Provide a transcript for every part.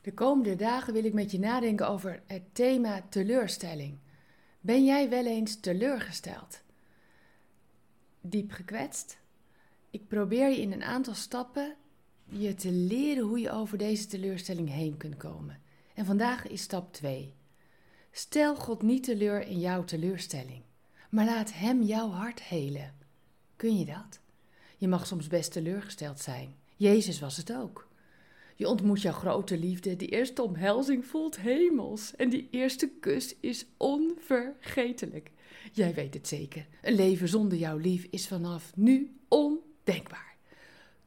De komende dagen wil ik met je nadenken over het thema teleurstelling. Ben jij wel eens teleurgesteld? Diep gekwetst? Ik probeer je in een aantal stappen je te leren hoe je over deze teleurstelling heen kunt komen. En vandaag is stap 2. Stel God niet teleur in jouw teleurstelling, maar laat Hem jouw hart helen. Kun je dat? Je mag soms best teleurgesteld zijn. Jezus was het ook. Je ontmoet jouw grote liefde, die eerste omhelzing voelt hemels en die eerste kus is onvergetelijk. Jij weet het zeker, een leven zonder jouw lief is vanaf nu ondenkbaar.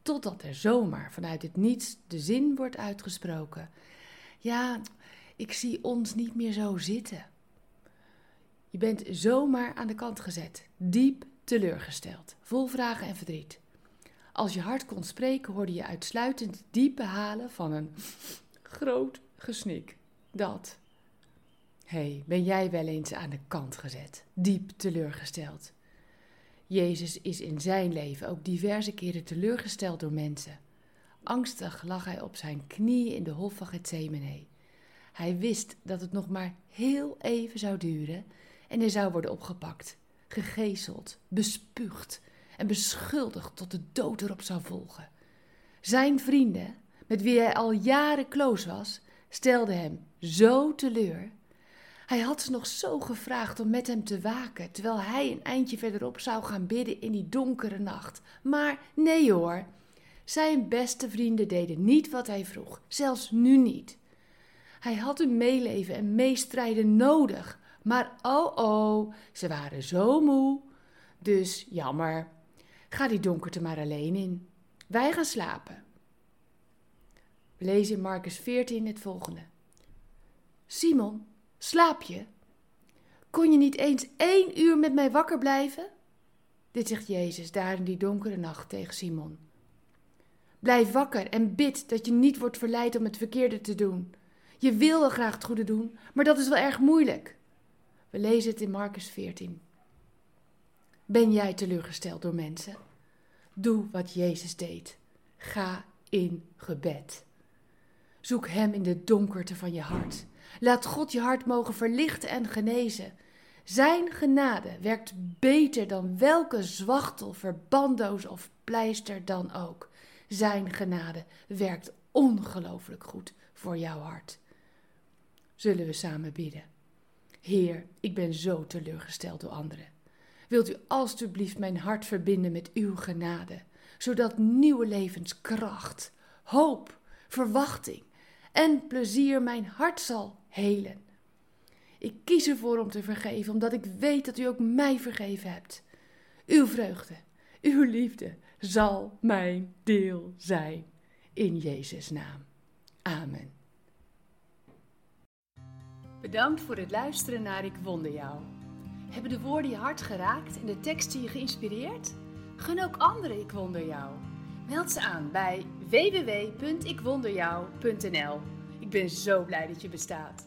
Totdat er zomaar vanuit het niets de zin wordt uitgesproken. Ja, ik zie ons niet meer zo zitten. Je bent zomaar aan de kant gezet, diep teleurgesteld, vol vragen en verdriet. Als je hart kon spreken, hoorde je uitsluitend diepe halen van een groot gesnik. Dat. Hé, hey, ben jij wel eens aan de kant gezet, diep teleurgesteld? Jezus is in zijn leven ook diverse keren teleurgesteld door mensen. Angstig lag hij op zijn knieën in de hof van Gethsemane. Hij wist dat het nog maar heel even zou duren en hij zou worden opgepakt, gegezeld, bespuugd en beschuldigd tot de dood erop zou volgen. Zijn vrienden, met wie hij al jaren close was, stelden hem zo teleur. Hij had ze nog zo gevraagd om met hem te waken, terwijl hij een eindje verderop zou gaan bidden in die donkere nacht. Maar nee hoor, zijn beste vrienden deden niet wat hij vroeg, zelfs nu niet. Hij had hun meeleven en meestrijden nodig, maar oh oh, ze waren zo moe. Dus jammer, Ga die donkerte maar alleen in. Wij gaan slapen. We lezen in Marcus 14 het volgende. Simon, slaap je? Kon je niet eens één uur met mij wakker blijven? Dit zegt Jezus daar in die donkere nacht tegen Simon. Blijf wakker en bid dat je niet wordt verleid om het verkeerde te doen. Je wil wel graag het goede doen, maar dat is wel erg moeilijk. We lezen het in Marcus 14. Ben jij teleurgesteld door mensen? Doe wat Jezus deed. Ga in gebed. Zoek Hem in de donkerte van je hart. Laat God je hart mogen verlichten en genezen. Zijn genade werkt beter dan welke zwachtel, verbandoos of pleister dan ook. Zijn genade werkt ongelooflijk goed voor jouw hart. Zullen we samen bidden? Heer, ik ben zo teleurgesteld door anderen. Wilt u alstublieft mijn hart verbinden met uw genade, zodat nieuwe levenskracht, hoop, verwachting en plezier mijn hart zal helen. Ik kies ervoor om te vergeven, omdat ik weet dat u ook mij vergeven hebt. Uw vreugde, uw liefde zal mijn deel zijn. In Jezus' naam. Amen. Bedankt voor het luisteren naar Ik Wonder Jou. Hebben de woorden je hart geraakt en de teksten je geïnspireerd? Gun ook anderen Ik Wonder Jou. Meld ze aan bij www.ikwonderjou.nl. Ik ben zo blij dat je bestaat.